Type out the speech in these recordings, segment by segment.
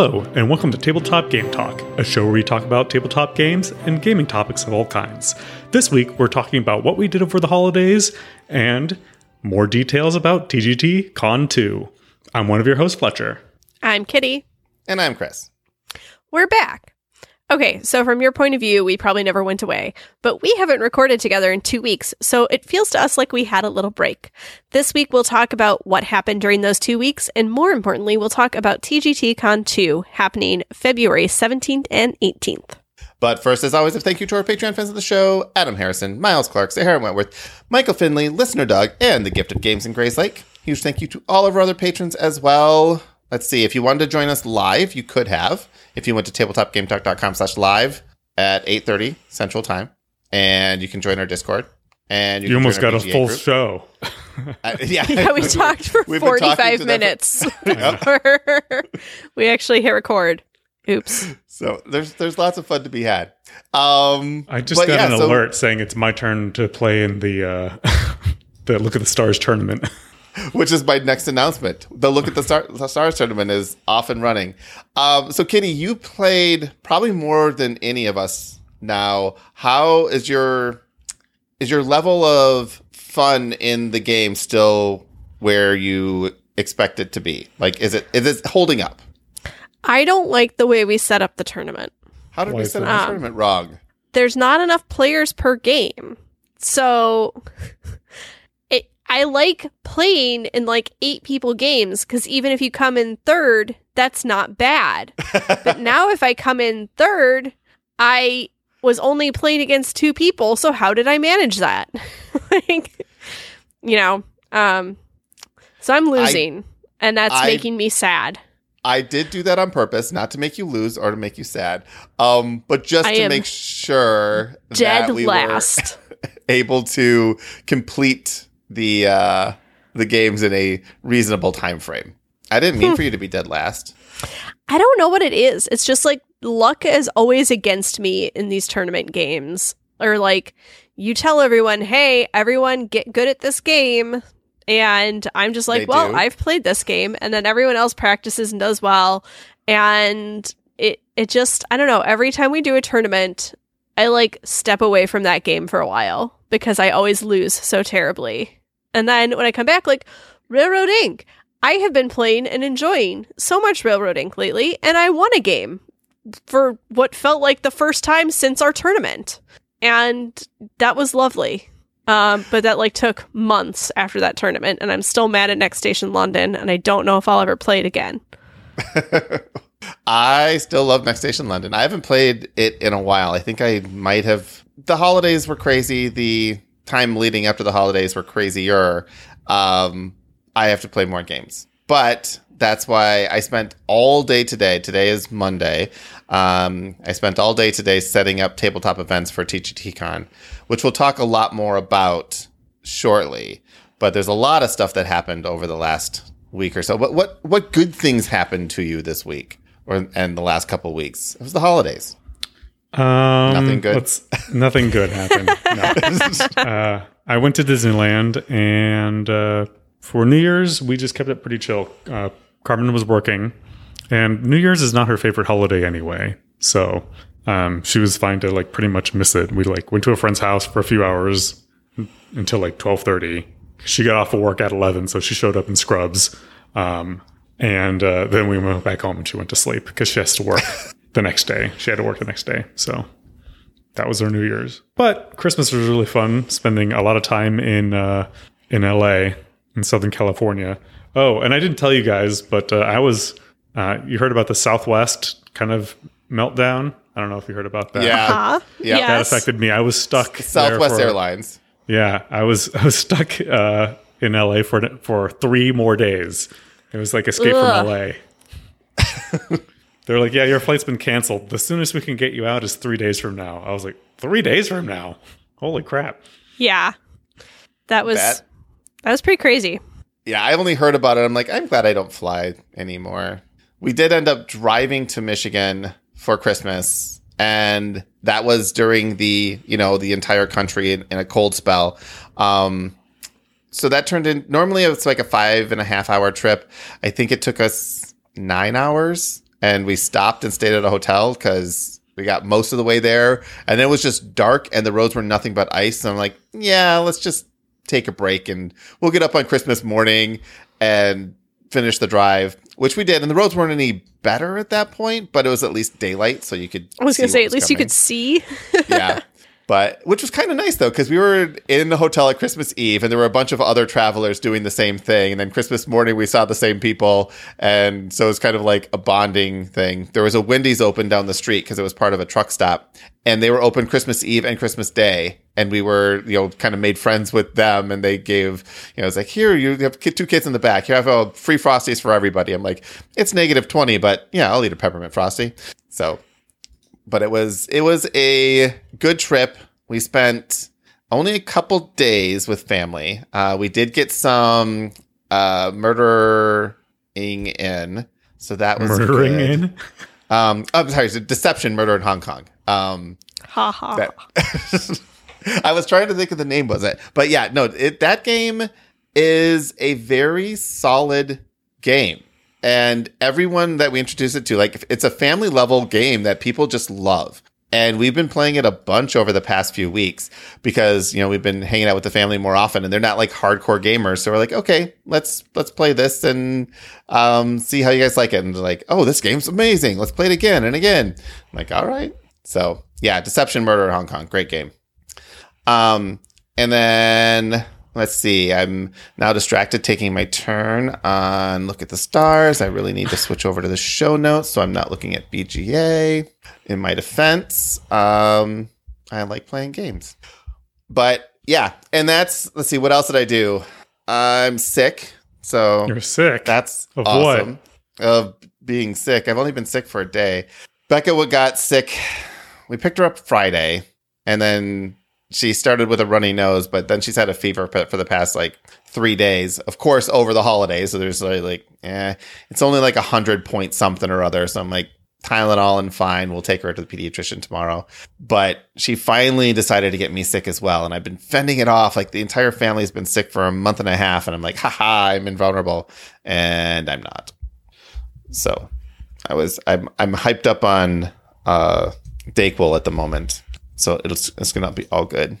Hello, and welcome to Tabletop Game Talk, a show where we talk about tabletop games and gaming topics of all kinds. This week, we're talking about what we did over the holidays and more details about TGT Con 2. I'm one of your hosts, Fletcher. I'm Kitty. And I'm Chris. We're back. Okay, so from your point of view, we probably never went away, but we haven't recorded together in two weeks, so it feels to us like we had a little break. This week, we'll talk about what happened during those two weeks, and more importantly, we'll talk about TGTCon 2 happening February 17th and 18th. But first, as always, a thank you to our Patreon fans of the show Adam Harrison, Miles Clark, Sahara Wentworth, Michael Finley, Listener Doug, and the Gift of Games in Grays Lake. Huge thank you to all of our other patrons as well. Let's see, if you wanted to join us live, you could have if you went to tabletopgametalk.com slash live at 8.30 Central Time. And you can join our Discord. And you, you almost got a full group. show. Uh, yeah. yeah, we talked for 45 minutes for- we actually hit record. Oops. So there's there's lots of fun to be had. Um, I just got yeah, an so- alert saying it's my turn to play in the uh, the Look at the Stars tournament. Which is my next announcement. The Look at the, Star- the Stars tournament is off and running. Um, so, Kitty, you played probably more than any of us now. How is your is your level of fun in the game still where you expect it to be? Like, is it is it holding up? I don't like the way we set up the tournament. How did Why we set up the tournament wrong? There's not enough players per game. So I like playing in like eight people games because even if you come in third, that's not bad. but now if I come in third, I was only playing against two people. So how did I manage that? like, you know, um, so I'm losing, I, and that's I, making me sad. I did do that on purpose, not to make you lose or to make you sad, um, but just I to make sure dead that we last. were able to complete the uh, the games in a reasonable time frame. I didn't mean for you to be dead last. I don't know what it is. It's just like luck is always against me in these tournament games. Or like you tell everyone, "Hey, everyone get good at this game." And I'm just like, they "Well, do. I've played this game." And then everyone else practices and does well. And it it just I don't know, every time we do a tournament, I like step away from that game for a while because I always lose so terribly. And then when I come back, like Railroad Inc. I have been playing and enjoying so much Railroad Inc. lately, and I won a game for what felt like the first time since our tournament. And that was lovely. Um, but that like took months after that tournament, and I'm still mad at Next Station London, and I don't know if I'll ever play it again. I still love Next Station London. I haven't played it in a while. I think I might have. The holidays were crazy. The time leading up to the holidays were crazier, um, I have to play more games. But that's why I spent all day today. Today is Monday. Um, I spent all day today setting up tabletop events for TGTCon, which we'll talk a lot more about shortly. But there's a lot of stuff that happened over the last week or so. But what what good things happened to you this week or and the last couple weeks? It was the holidays. Um, nothing good. nothing good happened. uh, I went to Disneyland, and uh, for New Year's, we just kept it pretty chill. Uh, Carmen was working, and New Year's is not her favorite holiday anyway, so um, she was fine to like pretty much miss it. We like went to a friend's house for a few hours until like twelve thirty. She got off of work at eleven, so she showed up in scrubs. Um, and uh, then we went back home and she went to sleep because she has to work. the next day. She had to work the next day. So that was her New Year's. But Christmas was really fun, spending a lot of time in uh, in LA, in Southern California. Oh, and I didn't tell you guys, but uh, I was. Uh, you heard about the Southwest kind of meltdown? I don't know if you heard about that. Yeah, uh-huh. yeah, yes. that affected me. I was stuck. Southwest for, Airlines. Yeah, I was I was stuck uh, in LA for for three more days. It was like escape Ugh. from LA. They're like, yeah, your flight's been canceled. The soonest we can get you out is three days from now. I was like, three days from now? Holy crap. Yeah. That was that, that was pretty crazy. Yeah, I only heard about it. I'm like, I'm glad I don't fly anymore. We did end up driving to Michigan for Christmas, and that was during the, you know, the entire country in, in a cold spell. Um, so that turned in normally it's like a five and a half hour trip. I think it took us nine hours and we stopped and stayed at a hotel because we got most of the way there, and it was just dark and the roads were nothing but ice. And I'm like, yeah, let's just take a break and we'll get up on Christmas morning and finish the drive, which we did. And the roads weren't any better at that point, but it was at least daylight, so you could. I was going to say, at least coming. you could see. yeah. But which was kind of nice though, because we were in the hotel at Christmas Eve, and there were a bunch of other travelers doing the same thing. And then Christmas morning, we saw the same people, and so it was kind of like a bonding thing. There was a Wendy's open down the street because it was part of a truck stop, and they were open Christmas Eve and Christmas Day. And we were, you know, kind of made friends with them, and they gave, you know, it's like here you have two kids in the back. Here I have a free frosties for everybody. I'm like, it's negative twenty, but yeah, I'll eat a peppermint frosty. So but it was it was a good trip. We spent only a couple days with family. Uh, we did get some uh, murdering in, so that was murdering good. in. Um, oh, I'm sorry, deception, murder in Hong Kong. Um, ha ha. That, I was trying to think of the name, was it? But yeah, no, it, that game is a very solid game and everyone that we introduce it to, like it's a family level game that people just love. And we've been playing it a bunch over the past few weeks because, you know, we've been hanging out with the family more often and they're not like hardcore gamers. So we're like, okay, let's, let's play this and, um, see how you guys like it. And they're like, oh, this game's amazing. Let's play it again and again. I'm like, all right. So yeah, Deception Murder in Hong Kong. Great game. Um, and then Let's see. I'm now distracted taking my turn on Look at the Stars. I really need to switch over to the show notes so I'm not looking at BGA. In my defense, um, I like playing games. But yeah, and that's, let's see, what else did I do? I'm sick. So you're sick. That's of awesome. What? Of being sick. I've only been sick for a day. Becca got sick. We picked her up Friday, and then she started with a runny nose, but then she's had a fever for the past like three days. Of course, over the holidays. So there's like, like eh, it's only like a hundred point something or other. So I'm like, Tylenol and fine. We'll take her to the pediatrician tomorrow. But she finally decided to get me sick as well. And I've been fending it off. Like the entire family's been sick for a month and a half. And I'm like, haha, I'm invulnerable. And I'm not. So I was, I'm, I'm hyped up on, uh, Dayquil at the moment so it's it's gonna be all good.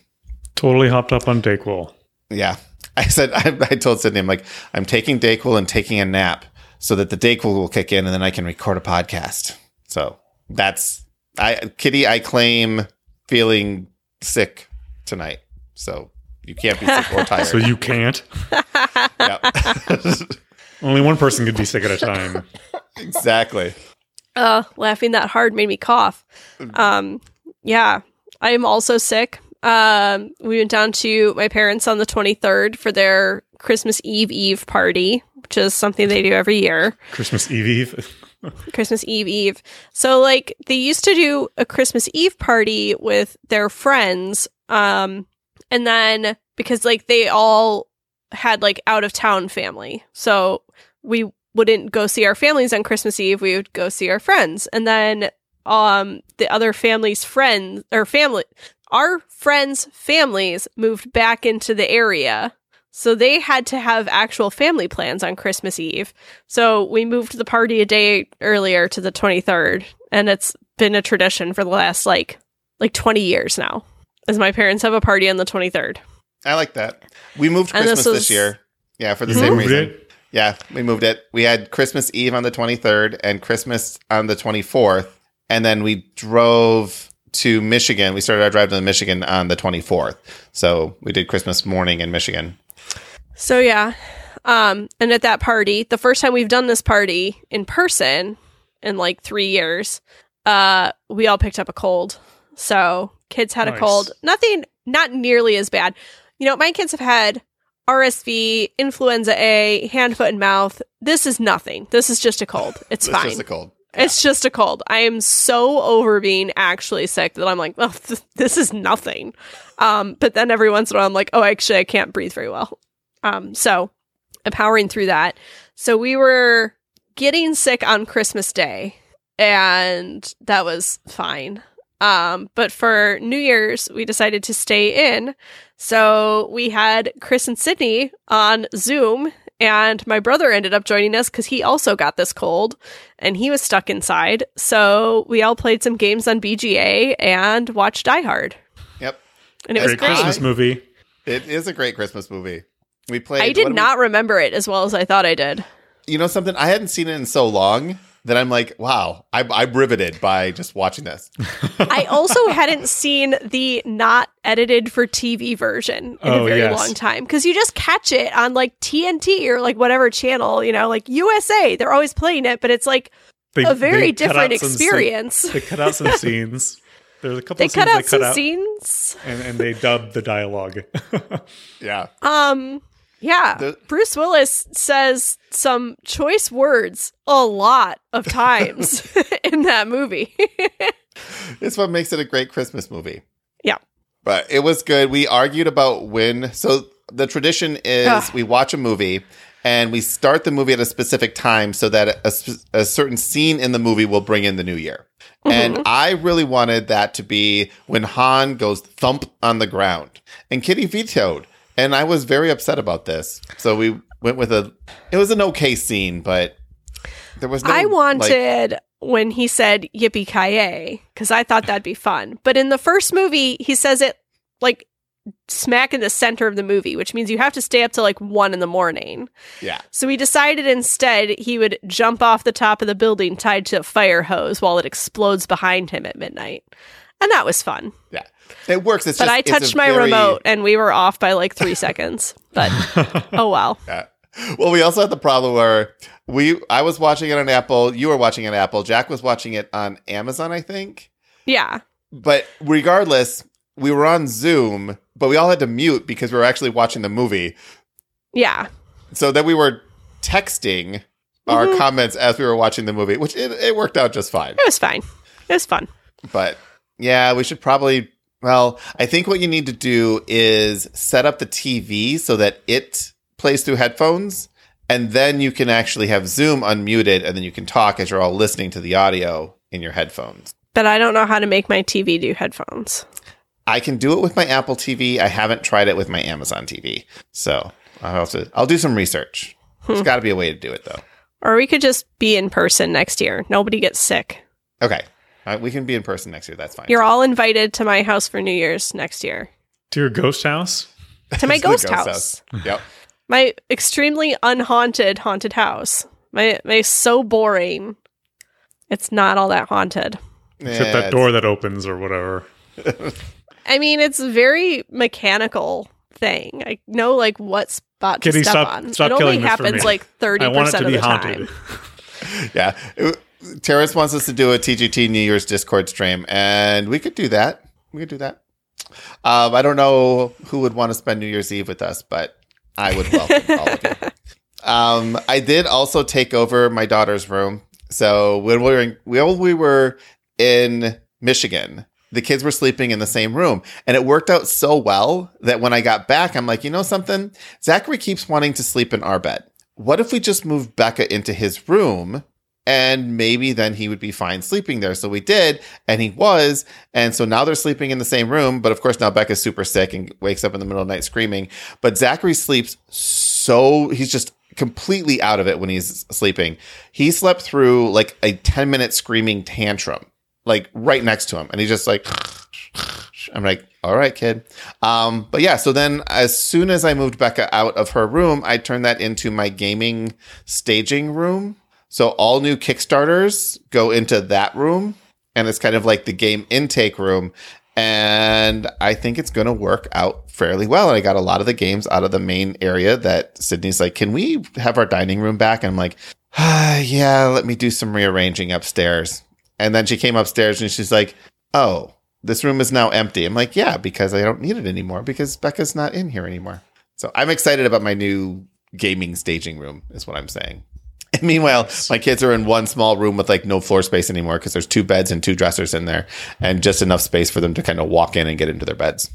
Totally hopped up on Dayquil. Yeah, I said I, I told Sydney I'm like I'm taking Dayquil and taking a nap so that the Dayquil will kick in and then I can record a podcast. So that's I Kitty. I claim feeling sick tonight. So you can't be sick or tired. So you can't. Only one person could be sick at a time. Exactly. Uh, laughing that hard made me cough. Um, yeah, I am also sick. Um, we went down to my parents on the 23rd for their Christmas Eve Eve party, which is something they do every year. Christmas Eve Eve. Christmas Eve Eve. So like they used to do a Christmas Eve party with their friends um and then because like they all had like out of town family. So we wouldn't go see our families on Christmas Eve, we would go see our friends. And then um the other family's friends or family our friends' families moved back into the area. So they had to have actual family plans on Christmas Eve. So we moved the party a day earlier to the 23rd, and it's been a tradition for the last like like 20 years now. As my parents have a party on the 23rd. I like that. We moved Christmas this, was, this, year. Yeah, for the same reason. It? Yeah, we moved it. We had Christmas Eve on the 23rd and Christmas on the 24th and then we drove to Michigan. We started our drive to Michigan on the 24th. So we did Christmas morning in Michigan. So yeah. Um, and at that party, the first time we've done this party in person in like three years, uh, we all picked up a cold. So kids had nice. a cold. Nothing, not nearly as bad. You know, my kids have had RSV, influenza A, hand, foot, and mouth. This is nothing. This is just a cold. It's fine. It's just a cold. It's just a cold. I am so over being actually sick that I'm like, oh, th- this is nothing. Um, but then every once in a while, I'm like, oh, actually, I can't breathe very well. Um, so I'm powering through that. So we were getting sick on Christmas Day, and that was fine. Um, but for New Year's, we decided to stay in. So we had Chris and Sydney on Zoom And my brother ended up joining us because he also got this cold and he was stuck inside. So we all played some games on BGA and watched Die Hard. Yep. And it was a Great Christmas movie. It is a great Christmas movie. We played. I did what not remember it as well as I thought I did. you know something? I hadn't seen it in so long that I'm like, wow, I'm, I'm riveted by just watching this. I also hadn't seen the not edited for TV version in Oh, a very yes. long time because you just catch it on like TNT or like whatever channel, you know, like USA. They're always playing it, but it's like They, a very different out some experience. they cut out some scenes. There's a couple they of scenes cut out they cut some out, scenes. and, and they dubbed the dialogue. Yeah. Um, yeah, The- Bruce Willis says some choice words a lot of times in that movie. It's what makes it a great Christmas movie. Yeah. But it was good. We argued about when. So the tradition is Ugh. we watch a movie and we start the movie at a specific time so that a, sp- a certain scene in the movie will bring in the new year. Mm-hmm. And I really wanted that to be when Han goes thump on the ground and Kitty vetoed. And I was very upset about this. So we went with a, it was an okay scene, but there was no. I like- wanted when he said yippee ki because I thought that'd be fun. But in the first movie, he says it like smack in the center of the movie, which means you have to stay up till like one in the morning. yeah. So we decided instead he would jump off the top of the building tied to a fire hose while it explodes behind him at midnight. And that was fun. Yeah. It works. It's But just, I touched my very- remote and we were off by like three seconds. But oh well. Yeah. Well, we also had the problem where we I was watching it on Apple, you were watching it on Apple, Jack was watching it on Amazon, I think. Yeah. But regardless, we were on Zoom, but we all had to mute because we were actually watching the movie. Yeah. So then we were texting our Mhm. comments as we were watching the movie, which it, it worked out just fine. It was fine. It was fun. But yeah, we should probably. Well, I think what you need to do is set up the TV so that it plays through headphones, and then you can actually have Zoom unmuted, and then you can talk as you're all listening to the audio in your headphones. But I don't know how to make my TV do headphones. I can do it with my Apple TV. I haven't tried it with my Amazon TV, so I'll have to. I'll do some research. There's hmm. got to be a way to do it though. Or we could just be in person next year. Nobody gets sick. Okay, uh, we can be in person next year. That's fine. You're all invited to my house for New Year's next year. to your ghost house. To my It's the ghost, house. Yep. My extremely unhaunted haunted house. My my so boring. It's not all that haunted. Except that door that opens or whatever. I mean, it's a very mechanical thing. I know like what spot Kitty, to step stop- on. stop it only killing this happens like thirty I want it percent of the haunted. time. Yeah. It- Terrence wants us to do a TGT New Year's Discord stream, and we could do that. We could do that. Um, I don't know who would want to spend New Year's Eve with us, but I would welcome all of you. Um, I did also take over my daughter's room. So when we were in, when we were in Michigan, the kids were sleeping in the same room, and it worked out so well that when I got back, I'm like, you know something? Zachary keeps wanting to sleep in our bed. What if we just moved Becca into his room? And maybe then he would be fine sleeping there. So we did, and he was. And so now they're sleeping in the same room. But of course, now Becca's super sick and wakes up in the middle of the night screaming. But Zachary sleeps so, he's just completely out of it when he's sleeping. He slept through like a 10 minute screaming tantrum, like right next to him. And he's just like, I'm like, all right, kid. Um, but yeah, so then as soon as I moved Becca out of her room, I turned that into my gaming staging room. So all new Kickstarters go into that room, and it's kind of like the game intake room. And I think it's going to work out fairly well. And I got a lot of the games out of the main area that Sydney's like, can we have our dining room back? And I'm like, ah, yeah, let me do some rearranging upstairs. And then she came upstairs and she's like, oh, this room is now empty. I'm like, yeah, because I don't need it anymore because Becca's not in here anymore. So I'm excited about my new gaming staging room, is what I'm saying. And meanwhile, my kids are in one small room with like no floor space anymore because there's two beds and two dressers in there and just enough space for them to kind of walk in and get into their beds.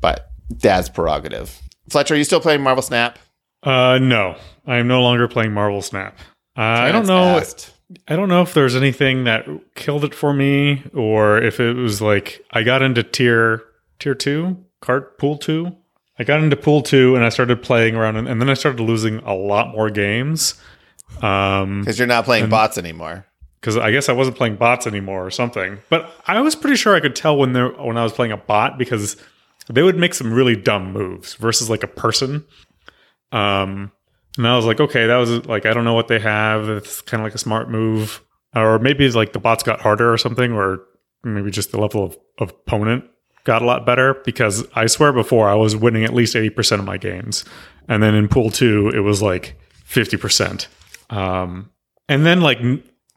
But dad's prerogative. Fletcher, are you still playing Marvel Snap? Uh, no, I am no longer playing Marvel Snap. Uh, I don't know. Asked. I don't know if there's anything that killed it for me, or if it was like I got into tier tier two, cart pool two. I got into pool two and I started playing around, and, and then I started losing a lot more games. Um, because you're not playing and, bots anymore. Because I guess I wasn't playing bots anymore or something. But I was pretty sure I could tell when they when I was playing a bot because they would make some really dumb moves versus like a person. Um, and I was like, okay, that was like I don't know what they have. It's kind of like a smart move, or maybe it's like the bots got harder or something, or maybe just the level of, of opponent got a lot better. Because I swear before I was winning at least eighty percent of my games, and then in pool two it was like fifty percent. Um, and then like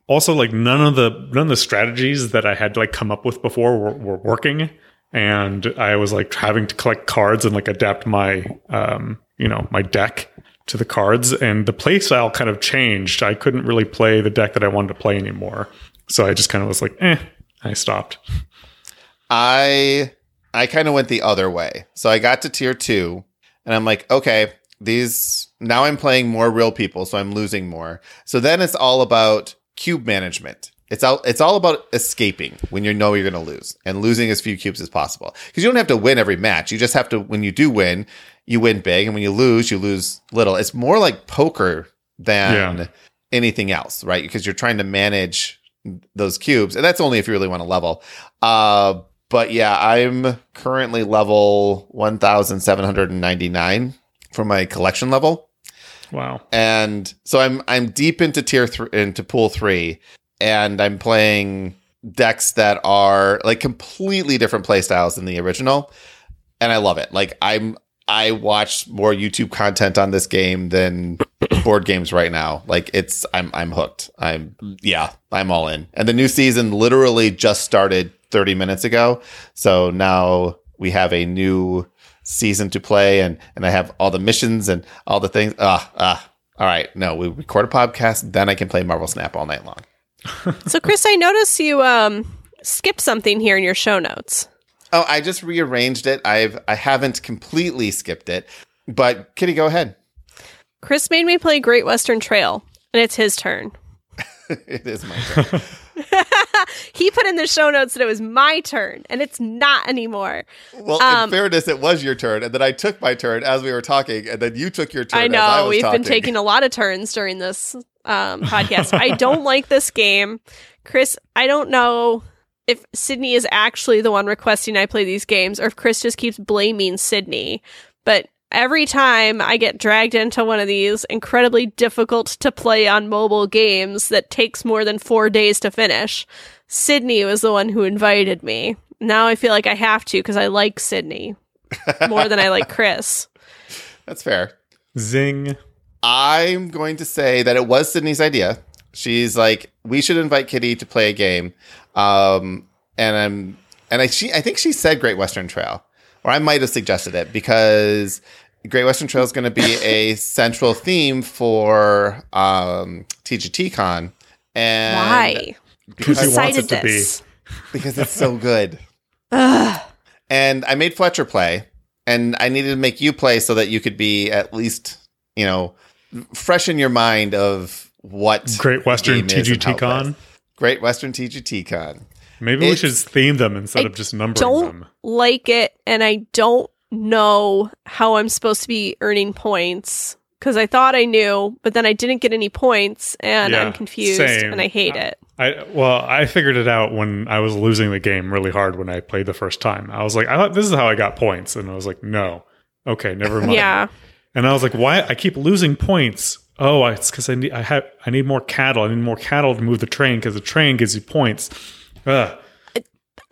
also like none of the none of the strategies that I had like come up with before were, were working, and I was like having to collect cards and like adapt my um, you know my deck to the cards, and the play style kind of changed. I couldn't really play the deck that I wanted to play anymore, so I just kind of was like, eh, I stopped. I I kind of went the other way. So I got to tier two, and I'm like, okay, these now I'm playing more real people, so I'm losing more. So then it's all about cube management. It's all it's all about escaping when you know you're going to lose and losing as few cubes as possible. Because you don't have to win every match. You just have to when you do win, you win big, and when you lose, you lose little. It's more like poker than yeah. anything else, right? Because you're trying to manage those cubes, and that's only if you really want to level. Uh, but yeah, I'm currently level 1,799 for my collection level. Wow. And so I'm I'm deep into tier three into pool three, and I'm playing decks that are like completely different playstyles than the original. And I love it. Like I'm I watch more YouTube content on this game than board games right now. Like it's I'm I'm hooked. I'm yeah, I'm all in. And the new season literally just started 30 minutes ago. So now we have a new season to play and and I have all the missions and all the things. Ah, ah. All right. No, we record a podcast, then I can play Marvel Snap all night long. so Chris, I notice you um skipped something here in your show notes. Oh, I just rearranged it. I've I haven't completely skipped it. But Kitty, go ahead. Chris made me play Great Western Trail, and it's his turn. it is my turn. he put in the show notes that it was my turn, and it's not anymore. Well, um, in fairness, it was your turn, and then I took my turn as we were talking, and then you took your turn. I know I we've talking. been taking a lot of turns during this um, podcast. I don't like this game, Chris. I don't know if Sydney is actually the one requesting I play these games or if Chris just keeps blaming Sydney. But every time I get dragged into one of these incredibly difficult to play on mobile games that takes more than four days to finish, Sydney was the one who invited me. Now I feel like I have to because I like Sydney more than I like Chris. That's fair. Zing. I'm going to say that it was Sydney's idea. She's like, we should invite Kitty to play a game. Um, and I'm and I she I think she said Great Western Trail, or I might have suggested it because Great Western Trail is going to be a central theme for um, TGT And why? Because he wants it to this? be. Because it's so good. and I made Fletcher play, and I needed to make you play so that you could be at least you know fresh in your mind of what Great Western TGT Great Western TGT Con. Maybe it's, we should theme them instead I of just numbering don't them. Like it, and I don't know how I'm supposed to be earning points because I thought I knew, but then I didn't get any points, and yeah, I'm confused, same. and I hate it. I well, I figured it out when I was losing the game really hard when I played the first time. I was like, I thought this is how I got points, and I was like, no, okay, never mind. yeah, and I was like, why? I keep losing points. Oh, it's because I need I have I need more cattle. I need more cattle to move the train because the train gives you points. Ugh.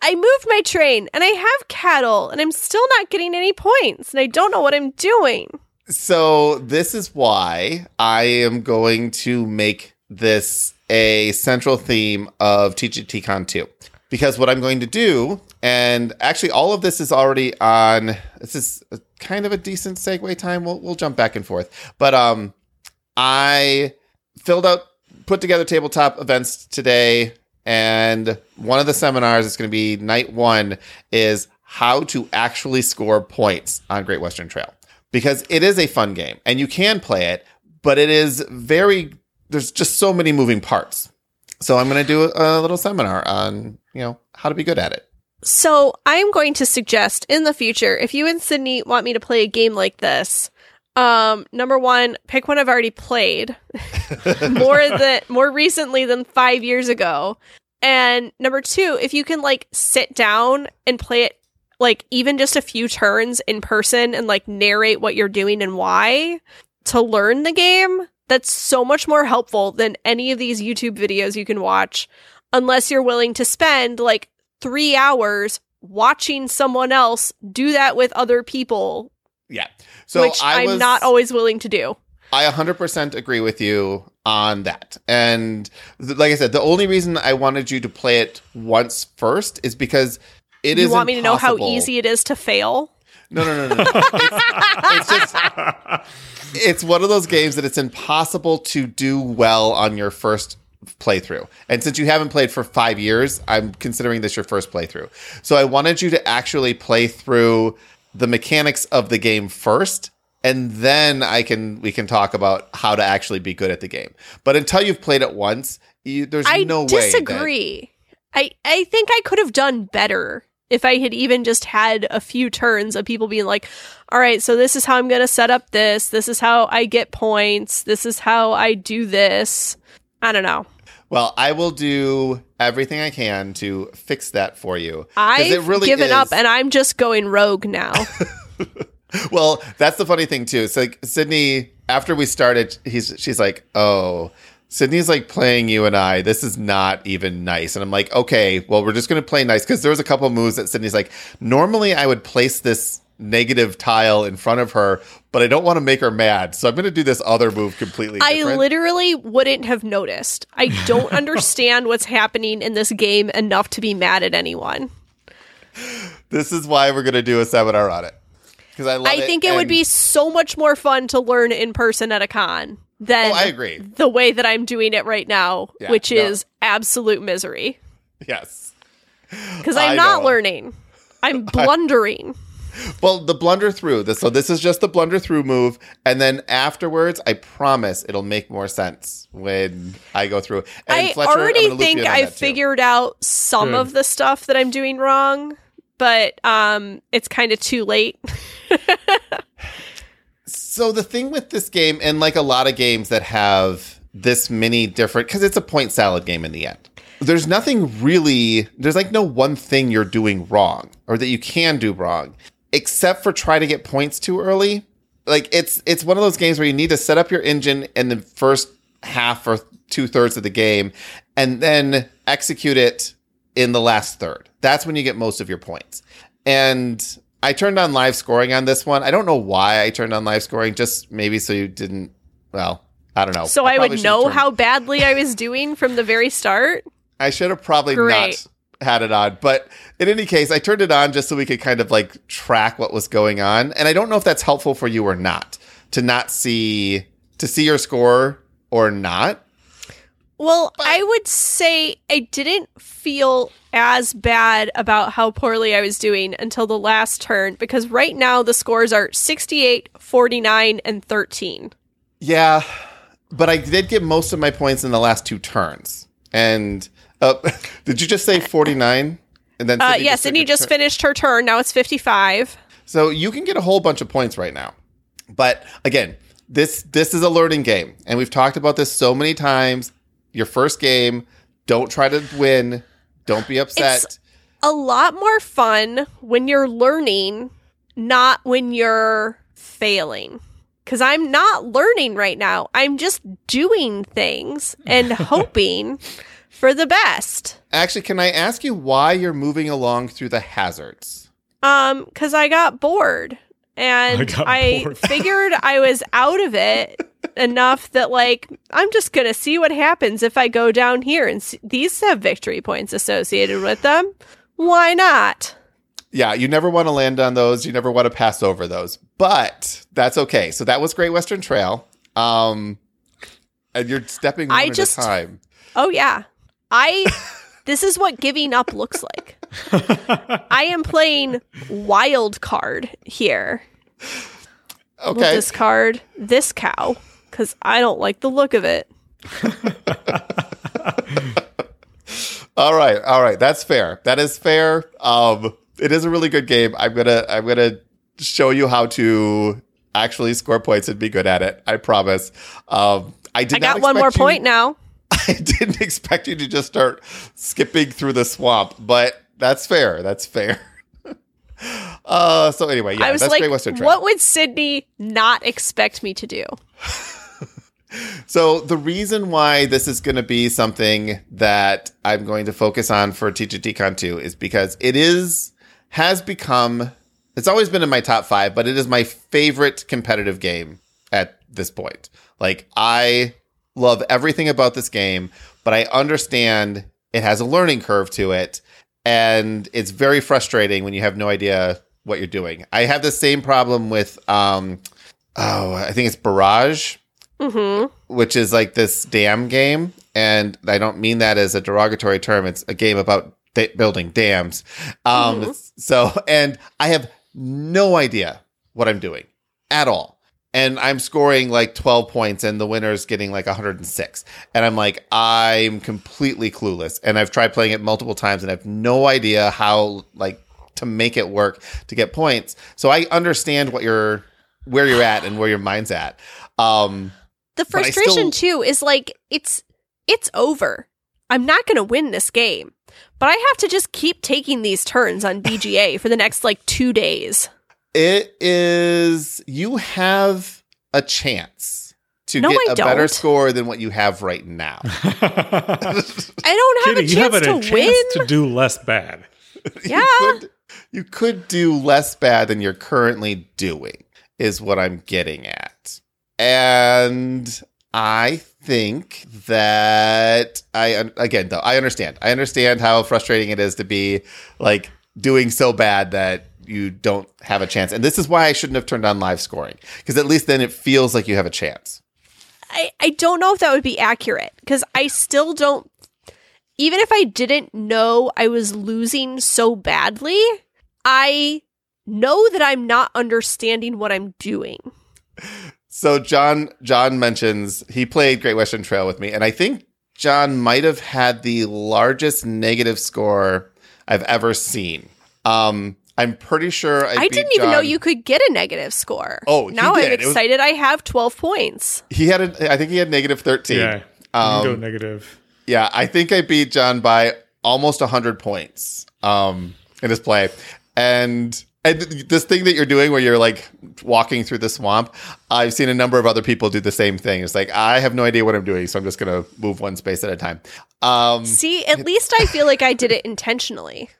I moved my train and I have cattle and I'm still not getting any points and I don't know what I'm doing. So this is why I am going to make this a central theme of TGTCon 2. Because what I'm going to do, and actually all of this is already on this is kind of a decent segue time. We'll we'll jump back and forth. But um I filled out, put together tabletop events today, and one of the seminars is going to be night one is how to actually score points on Great Western Trail because it is a fun game and you can play it, but it is very there's just so many moving parts. So I'm going to do a little seminar on you know how to be good at it. So I'm going to suggest in the future, if you and Sydney want me to play a game like this, um, number one, pick one I've already played more than more recently than five years ago. And number two, if you can like sit down and play it like even just a few turns in person and like narrate what you're doing and why to learn the game, that's so much more helpful than any of these YouTube videos you can watch unless you're willing to spend like three hours watching someone else do that with other people. Yeah. So which I am not always willing to do. I 100% agree with you on that. And th- like I said, the only reason I wanted you to play it once first is because it you is. You want me to know how easy it is to fail? No, no, no, no. it's, it's just. It's one of those games that it's impossible to do well on your first playthrough. And since you haven't played for five years, I'm considering this your first playthrough. So I wanted you to actually play through the mechanics of the game first and then I can we can talk about how to actually be good at the game. But until you've played it once, you, there's I no disagree. way. I disagree. I I think I could have done better if I had even just had a few turns of people being like, "All right, so this is how I'm going to set up this. This is how I get points. This is how I do this." I don't know. Well, I will do everything I can to fix that for you. I've really given is... up, and I'm just going rogue now. well, that's the funny thing too. It's like Sydney. After we started, he's she's like, "Oh, Sydney's like playing you and I. This is not even nice." And I'm like, "Okay, well, we're just gonna play nice." Because there was a couple moves that Sydney's like, "Normally, I would place this negative tile in front of her, but I don't want to make her mad. So I'm going to do this other move completely different. I literally wouldn't have noticed. I don't understand what's happening in this game enough to be mad at anyone. This is why we're going to do a seminar on it because I love I think it, it would be so much more fun to learn in person at a con than oh, I agree. the way that I'm doing it right now, yeah, which no. is absolute misery. Yes. Because I'm I not know. learning. I'm blundering. Well, the blunder through. This, so this is just the blunder through move, and then afterwards, I promise it'll make more sense when I go through. And I Fletcher, already think I figured out some hmm. of the stuff that I'm doing wrong but um, it's kind of too late. so the thing with this game, and like a lot of games that have this many different, because it's a point salad game in the end. There's nothing really. There's like no one thing you're doing wrong or that you can do wrong, except for try to get points too early. Like it's it's one of those games where you need to set up your engine in the first half or two thirds of the game, and then execute it in the last third. That's when you get most of your points. And I turned on live scoring on this one. I don't know why I turned on live scoring, just maybe so you didn't, well, I don't know. So I, I would know how badly I was doing from the very start? I should have probably Great. not had it on. But in any case, I turned it on just so we could kind of like track what was going on. And I don't know if that's helpful for you or not to not see to see your score or not. Well, but- I would say I didn't feel as bad about how poorly I was doing until the last turn because right now the scores are 68, 49, and 13. Yeah, but I did get most of my points in the last two turns. And uh, did you just say 49? And then uh, yes, Sydney just finished her turn. Now it's 55. So you can get a whole bunch of points right now. But again, this this is a learning game, and we've talked about this so many times your first game. Don't try to win. Don't be upset. It's a lot more fun when you're learning, not when you're failing. Because I'm not learning right now. I'm just doing things and hoping for the best. Actually, can I ask you why you're moving along through the hazards? Um, because I got bored and I, I figured I was out of it enough that like I'm just gonna see what happens if I go down here and see- these have victory points associated with them. Why not? Yeah, you never want to land on those. You never want to pass over those, but that's okay. So that was Great Western Trail. Um, and you're stepping one I at just, a time. Oh yeah, I. this is what giving up looks like. I am playing wild card here. Okay. We'll discard this cow because I don't like the look of it. all right, all right. That's fair. That is fair. Um, it is a really good game. I'm gonna I'm gonna show you how to actually score points and be good at it. I promise. Um, I did. I got one more you, point now. I didn't expect you to just start skipping through the swamp, but that's fair. That's fair. Uh, so anyway, yeah, I was that's like, Great Western Trail. what would Sydney not expect me to do? So the reason why this is going to be something that I'm going to focus on for TGTCon 2 is because it is has become it's always been in my top 5, but it is my favorite competitive game at this point. Like I love everything about this game, but I understand it has a learning curve to it and it's very frustrating when you have no idea what you're doing. I have the same problem with um oh, I think it's Barrage Mm-hmm. which is like this dam game. And I don't mean that as a derogatory term. It's a game about da- building dams. Um, Mhm. So, and I have no idea what I'm doing at all. And I'm scoring like 12 points and the winner's getting like 106. And I'm like, I'm completely clueless. And I've tried playing it multiple times and I have no idea how like to make it work to get points. So I understand what you're, where you're at and where your mind's at. Um, The frustration still- too is like it's it's over. I'm not going to win this game, but I have to just keep taking these turns on BGA for the next like 2 days. It is you have a chance to No, get I a better don't. score than what you have right now. I don't have Kitty, a you have chance a to chance win. to do less bad. Yeah. You could, you could do less bad than you're currently doing, is what I'm getting at. And I think that I again though I understand. I understand how frustrating it is to be like doing so bad that you don't have a chance. And this is why I shouldn't have turned on live scoring because at least then it feels like you have a chance. I, I don't know if that would be accurate because I still don't. Even if I didn't know I was losing so badly, I know that I'm not understanding what I'm doing. So John John mentions he played Great Western Trail with me, and I think John might have had the largest negative score I've ever seen. Um, I'm pretty sure I, I, beat didn't even know you could get a negative score. Oh, he now did. I'm It was- excited. I have 12 points. He had a, I think he had negative thirteen. Yeah. You Um, can go negative. Yeah, I think I beat John by almost 100 points um, in his play. And and this thing that you're doing where you're like walking through the swamp, I've seen a number of other people do the same thing. It's like, I have no idea what I'm doing, so I'm just going to move one space at a time. Um, See, at least I feel like I did it intentionally.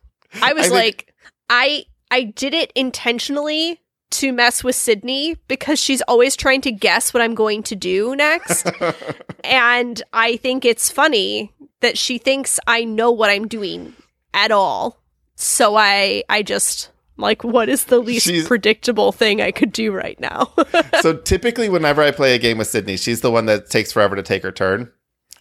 I was I think- like, I I did it intentionally to mess with Sydney because she's always trying to guess what I'm going to do next. and I think it's funny that she thinks I know what I'm doing at all. So I I just like what is the least She's- predictable thing I could do right now? so typically, whenever I play a game with Sydney, she's the one that takes forever to take her turn.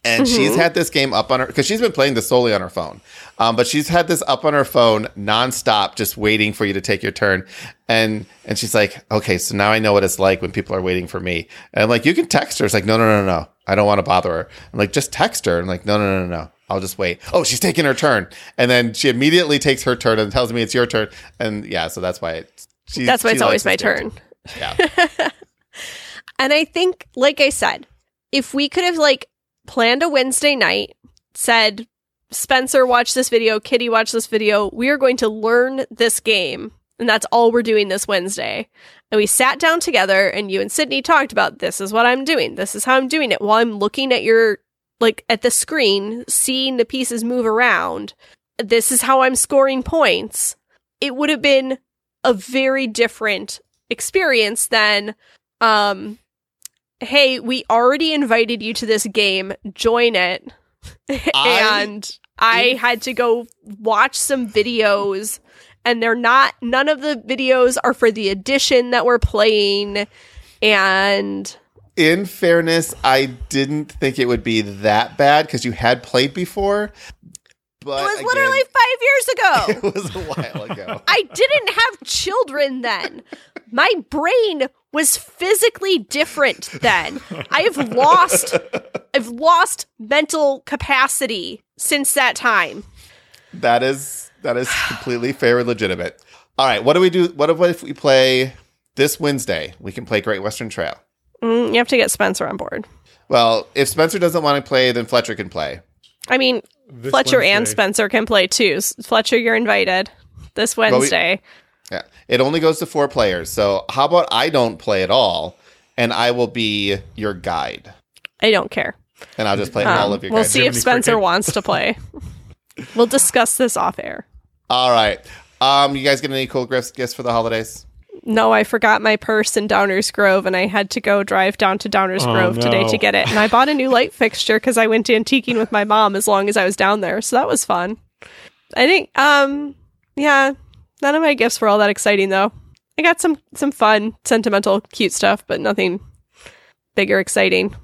And she's had this game up on her because she's been playing this solely on her phone. Um, but she's had this up on her phone nonstop, just waiting for you to take your turn. And and she's like, okay, so now I know what it's like when people are waiting for me. And I'm like, you can text her. It's like, no, no, no, no, I don't want to bother her. I'm like, just text her. I'm like, no, no, no, no, no. I'll just wait. Oh, she's taking her turn, and then she immediately takes her turn and tells me it's your turn. And yeah, so that's why it's. She, That's why it's always my game turn. Yeah. And I think, like I said, if we could have like planned a Wednesday night, said, Spencer, watch this video, Kitty, watch this video, we are going to learn this game. And that's all we're doing this Wednesday. And we sat down together and you and Sydney talked about this is what I'm doing. This is how I'm doing it while I'm looking at your like at the screen, seeing the pieces move around. This is how I'm scoring points. It would have been a very different experience than um hey, we already invited you to this game, join it. I- and I had to go watch some videos and they're not none of the videos are for the edition that we're playing and in fairness, I didn't think it would be that bad because you had played before. But it was again, literally 5 years ago. it was a while ago. I didn't have children then. My brain was physically different then. I have lost I've lost mental capacity since that time. That is that is completely fair and legitimate. All right, what do we do? What if, we play this Wednesday? We can play Great Western Trail. Mm, you have to get Spencer on board. Well, if Spencer doesn't want to play, then Fletcher can play. I mean, this Fletcher Wednesday. and Spencer can play too. Fletcher, you're invited this Wednesday. We, yeah, it only goes to four players. So how about I don't play at all, and I will be your guide. I don't care. And I'll just play um, all of your. We'll see if Spencer cricket? wants to play. we'll discuss this off air. All right. Um, you guys get any cool gifts gifts for the holidays? No, I forgot my purse in Downers Grove, and I had to go drive down to Downers oh, Grove no. today to get it. And I bought a new light fixture because I went antiquing with my mom as long as I was down there, so that was fun. I think, um, yeah, none of my gifts were all that exciting though. I got some some fun, sentimental, cute stuff, but nothing big or exciting.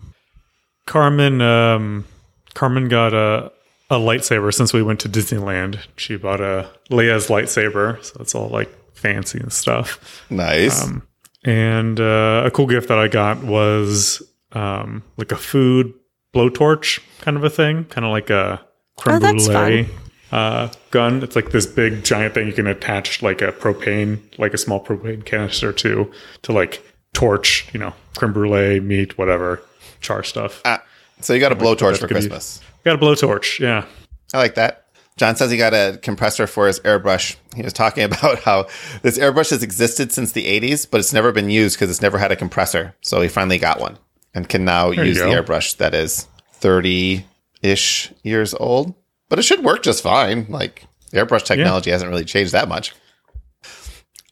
Carmen, um, Carmen got a a lightsaber since we went to Disneyland. She bought a Leia's lightsaber, so it's all like fancy and stuff. Nice. Um, and uh, a cool gift that I got was um, like a food blowtorch kind of a thing, kind of like a creme oh, brulee uh, gun. It's like this big giant thing you can attach like a propane, like a small propane canister to, to like torch, you know, creme brulee, meat, whatever, char stuff. Ah, so you got a blowtorch for Christmas. Got a blowtorch, yeah. I like that. John says he got a compressor for his airbrush. He was talking about how this airbrush has existed since the 80s, but it's never been used because it's never had a compressor. So he finally got one and can now there use the airbrush that is 30 ish years old. But it should work just fine. Like airbrush technology yeah. hasn't really changed that much.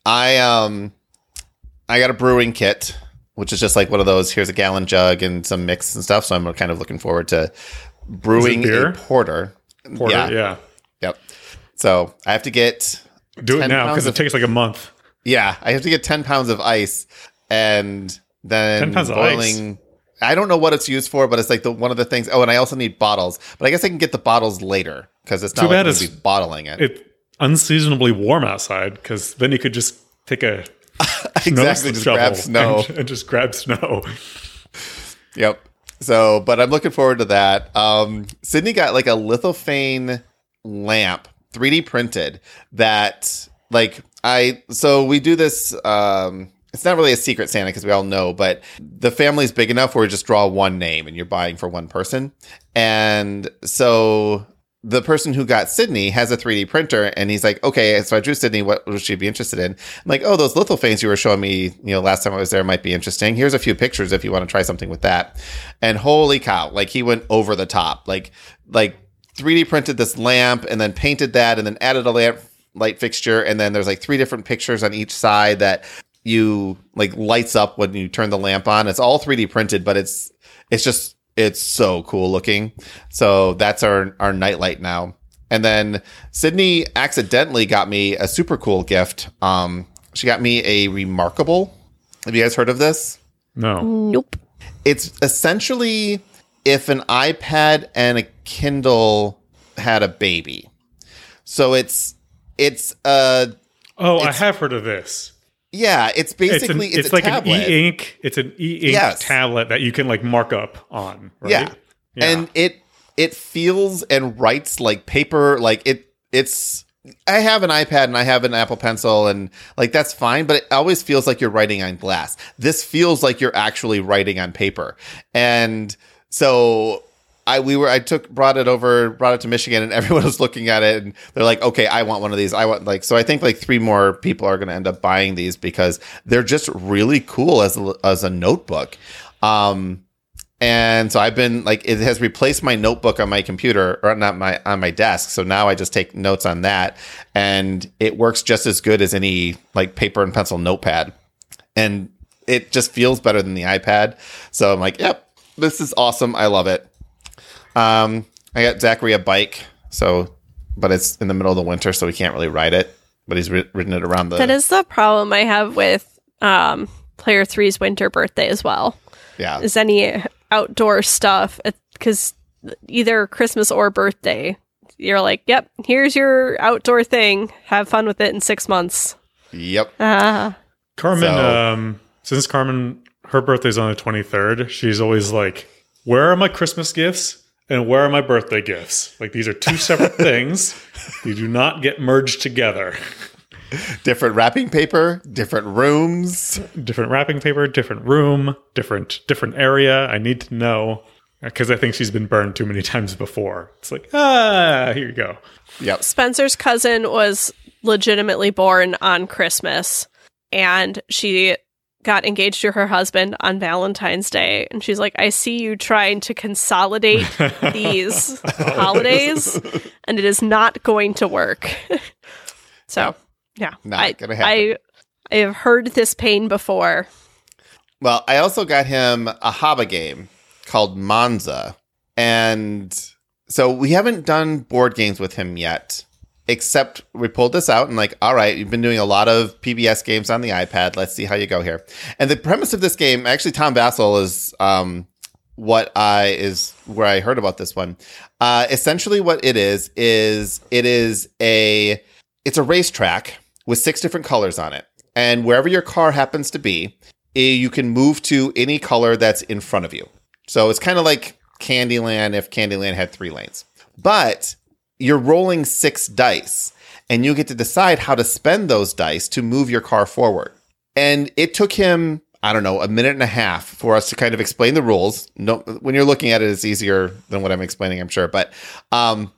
I um I got a brewing kit, which is just like one of those here's a gallon jug and some mix and stuff. So I'm kind of looking forward to brewing a porter. Porter, yeah. yeah. So I have to get do it now because it takes like a month. Yeah, I have to get ten pounds of ice and then 10 pounds boiling. Of ice. I don't know what it's used for, but it's like the one of the things. Oh, and I also need bottles, but I guess I can get the bottles later because it's not Too like bad be bottling it. It's unseasonably warm outside because then you could just take a exactly just grab snow and, and, just grab snow. Yep. So, but I'm looking forward to that. Um, Sydney got like a lithophane lamp 3D printed that like I so we do this um it's not really a secret Santa because we all know, but the family's big enough where we just draw one name and you're buying for one person. And so the person who got Sydney has a 3D printer and he's like, okay, so I drew Sydney. What would she be interested in? I'm like, oh, those lithophanes you were showing me, you know, last time I was there might be interesting. Here's a few pictures if you want to try something with that. And holy cow, like he went over the top. Like, like 3D printed this lamp and then painted that and then added a lamp light fixture and then there's like three different pictures on each side that you like lights up when you turn the lamp on. It's all 3D printed, but it's it's just it's so cool looking. So that's our our nightlight now. And then Sydney accidentally got me a super cool gift. Um, she got me a reMarkable. Have you guys heard of this? No. Nope. It's essentially if an iPad and a Kindle had a baby. So it's it's uh Oh, it's, I have heard of this. Yeah, it's basically it's, an, it's, it's like tablet. an e-ink. It's an e-ink yes. tablet that you can like mark up on. Right? Yeah. yeah, and it it feels and writes like paper. Like it it's. I have an iPad and I have an Apple Pencil and like that's fine, but it always feels like you're writing on glass. This feels like you're actually writing on paper, and so I we were I took brought it over brought it to Michigan and everyone was looking at it and they're like okay I want one of these. I want like so I think like three more people are going to end up buying these because they're just really cool as a, as a notebook. Um and so I've been like it has replaced my notebook on my computer or not my on my desk so now I just take notes on that and it works just as good as any like paper and pencil notepad. And it just feels better than the iPad. So I'm like yep this is awesome. I love it um, I got Zachary a bike, so but it's in the middle of the winter, so he can't really ride it. But he's ri- ridden it around the. That is the problem I have with um, Player Three's winter birthday as well. Yeah, is any outdoor stuff because either Christmas or birthday, you're like, "Yep, here's your outdoor thing. Have fun with it in six months." Yep. Uh, Carmen, so. um, since Carmen, her birthday's on the 23rd, she's always like, "Where are my Christmas gifts?" And where are my birthday gifts? Like these are two separate things. They do not get merged together. different wrapping paper, different rooms, different wrapping paper, different room, different different area. I need to know because I think she's been burned too many times before. It's like, ah, here you go. Yep. Spencer's cousin was legitimately born on Christmas and she got engaged to her husband on Valentine's Day. And she's like, I see you trying to consolidate these holidays, and it is not going to work. so, yeah. Not I, gonna happen. I, I have heard this pain before. Well, I also got him a Haba game called Monza. And so we haven't done board games with him yet except we pulled this out and like all right you've been doing a lot of pbs games on the ipad. Let's see how you go here. And the premise of this game actually tom vasel is um, what i is where i heard about this one. Uh, essentially what it is is it is a it's a racetrack with six different colors on it. And wherever your car happens to be eh, you can move to any color that's in front of you. So it's kind of like candyland if candyland had three lanes. But you're rolling six dice and you get to decide how to spend those dice to move your car forward. And it took him, I don't know, a minute and a half for us to kind of explain the rules. No, when you're looking at it, it's easier than what I'm explaining, I'm sure. But um,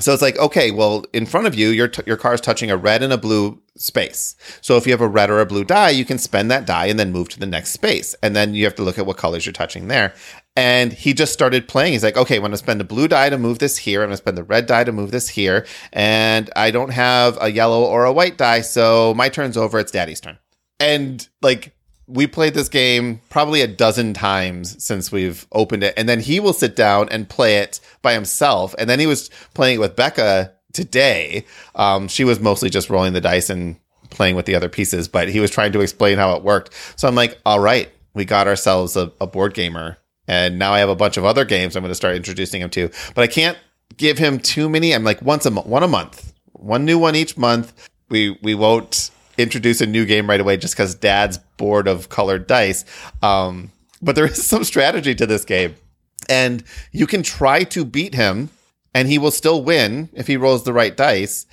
so it's like, okay, well, in front of you, your t- your car is touching a red and a blue space. So if you have a red or a blue die, you can spend that die and then move to the next space. And then you have to look at what colors you're touching there. And he just started playing. He's like, okay, I'm going to spend the blue die to move this here. I'm going to spend the red die to move this here. And I don't have a yellow or a white die. So my turn's over. It's daddy's turn. And like, we played this game probably a dozen times since we've opened it. And then he will sit down and play it by himself. And then he was playing it with Becca today. Um, she was mostly just rolling the dice and playing with the other pieces, but he was trying to explain how it worked. So I'm like, all right, we got ourselves a, a board gamer and now I have a bunch of other games I'm going to start introducing him to. But I can't give him too many. I'm like once a mo- one a month, one new one each month. We we won't introduce a new game right away just because Dad's bored of colored dice. Um, but there is some strategy to this game, and you can try to beat him, and he will still win if he rolls the right dice.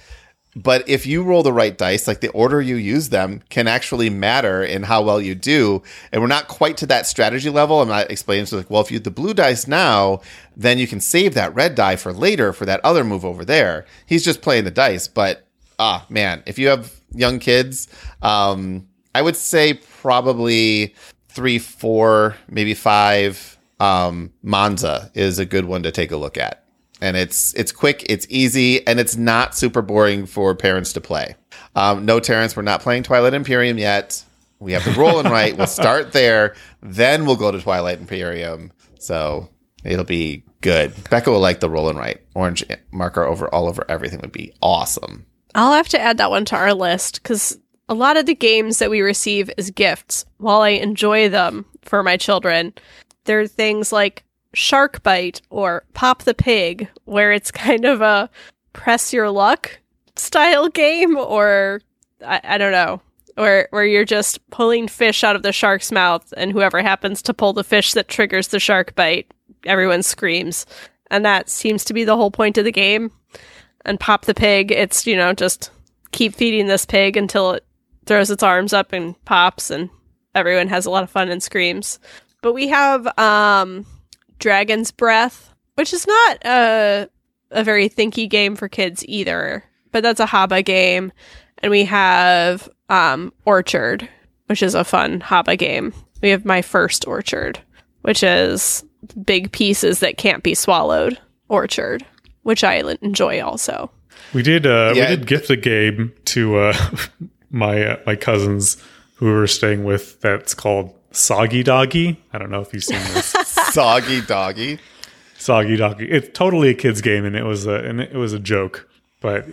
But if you roll the right dice, like the order you use them can actually matter in how well you do. And we're not quite to that strategy level. I'm not explaining so like, well, if you the blue dice now, then you can save that red die for later for that other move over there. He's just playing the dice. But ah, man, if you have young kids, um, I would say probably three, four, maybe five. Um, Monza is a good one to take a look at and it's it's quick, it's easy, and it's not super boring for parents to play. Um, no, Terrence, we're not playing Twilight Imperium yet. We have the roll and write. We'll start there, then we'll go to Twilight Imperium. So it'll be good. Becca will like the roll and write. Orange marker over all over everything would be awesome. I'll have to add that one to our list because a lot of the games that we receive as gifts, while I enjoy them for my children, there are things like Shark Bite or Pop the Pig, where it's kind of a press your luck style game, or I, I don't know, where where you're just pulling fish out of the shark's mouth, and whoever happens to pull the fish that triggers the shark bite, everyone screams, and that seems to be the whole point of the game. And Pop the Pig, it's you know just keep feeding this pig until it throws its arms up and pops, and everyone has a lot of fun and screams. But we have um Dragon's Breath, which is not a a very thinky game for kids either, but that's a Haba game. And we have um, Orchard, which is a fun Haba game. We have my first Orchard, which is big pieces that can't be swallowed. Orchard, which I enjoy also. We did uh, yeah. we did gift a game to uh, my uh, my cousins who we were staying with. That's called Soggy Doggy. I don't know if you've seen this. Soggy Doggy. Soggy Doggy. It's totally a kids game, and it was a and it was a joke. But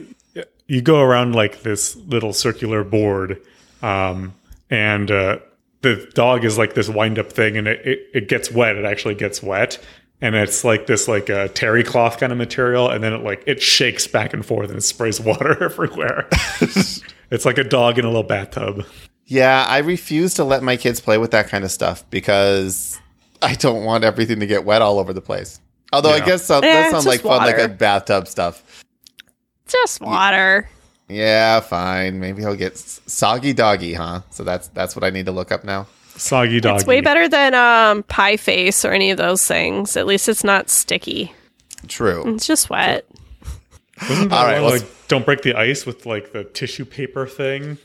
you go around like this little circular board, um, and uh, the dog is like this wind up thing, and it, it, it gets wet. It actually gets wet, and it's like this like a terry cloth kind of material, and then it like it shakes back and forth and it sprays water everywhere. it's like a dog in a little bathtub. Yeah, I refuse to let my kids play with that kind of stuff because I don't want everything to get wet all over the place. Although yeah. I guess some, that sounds like water. fun, like a bathtub stuff. Just water. Yeah, fine. Maybe he'll get soggy doggy, huh? So that's that's what I need to look up now. Soggy doggy. It's way better than um, pie face or any of those things. At least it's not sticky. True. It's just wet. Wasn't that All right, one, like don't break the ice with like the tissue paper thing?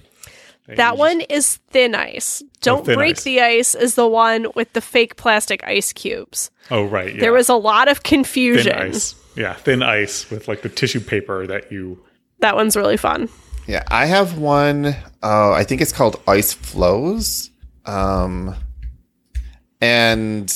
That one just... is thin ice. Don't oh, break ice. the ice is the one with the fake plastic ice cubes. Oh right. Yeah. There was a lot of confusion. Thin ice. Yeah, thin ice with like the tissue paper that you That one's really fun. Yeah, I have one uh, I think it's called Ice Flows. Um and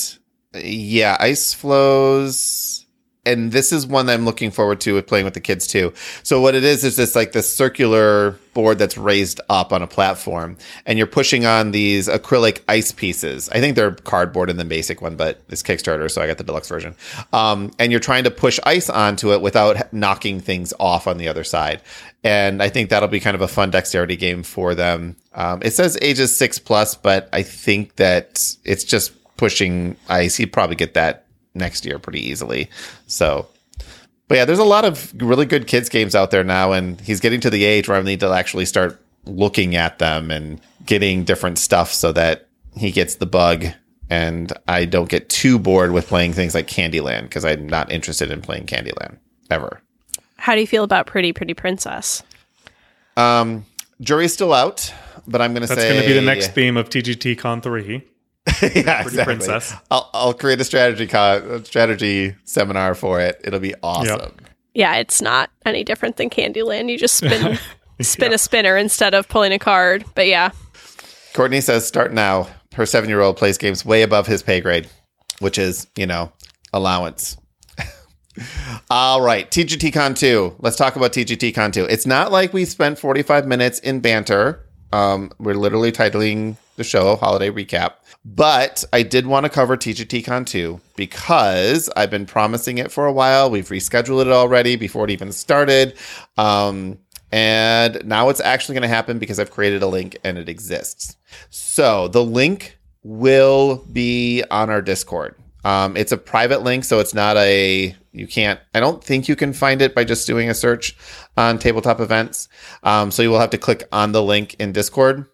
yeah, Ice Flows and this is one I'm looking forward to with playing with the kids too. So what it is is this like this circular board that's raised up on a platform, and you're pushing on these acrylic ice pieces. I think they're cardboard in the basic one, but it's Kickstarter, so I got the deluxe version. Um, and you're trying to push ice onto it without knocking things off on the other side. And I think that'll be kind of a fun dexterity game for them. Um, it says ages six plus, but I think that it's just pushing ice. You'd probably get that next year pretty easily. So, but yeah, there's a lot of really good kids games out there now, and he's getting to the age where I need to actually start looking at them and getting different stuff so that he gets the bug and I don't get too bored with playing things like Candyland because I'm not interested in playing Candyland ever. How do you feel about Pretty Pretty Princess? Um, jury's still out, but I'm going to say that's going to be the next theme of TGTCon three. yeah, exactly. Princess. I'll, I'll create a strategy co- strategy seminar for it. It'll be awesome. Yep. Yeah, it's not any different than Candyland. You just spin spin yeah. a spinner instead of pulling a card. But yeah. Courtney says start now. Her seven year old plays games way above his pay grade, which is, you know, allowance. All right, TGTCon 2. Let's talk about TGTCon 2. It's not like we spent 45 minutes in banter. Um, we're literally titling the show Holiday Recap. But I did want to cover TGTCon 2 because I've been promising it for a while. We've rescheduled it already before it even started. Um, and now it's actually going to happen because I've created a link and it exists. So the link will be on our Discord. Um, it's a private link, so it's not a you can't. I don't think you can find it by just doing a search on tabletop events. Um, so you will have to click on the link in Discord.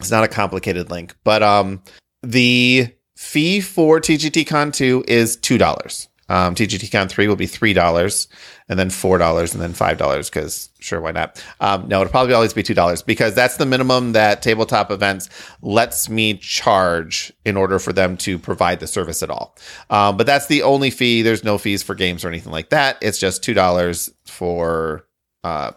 It's not a complicated link, but um, the fee for TGTCon 2 is $2. Um, TGTCon 3 will be $3 and then $4 and then $5 because sure, why not? Um, no, it'll probably always be $2 because that's the minimum that tabletop events lets me charge in order for them to provide the service at all. Um, but that's the only fee. There's no fees for games or anything like that. It's just $2 for uh,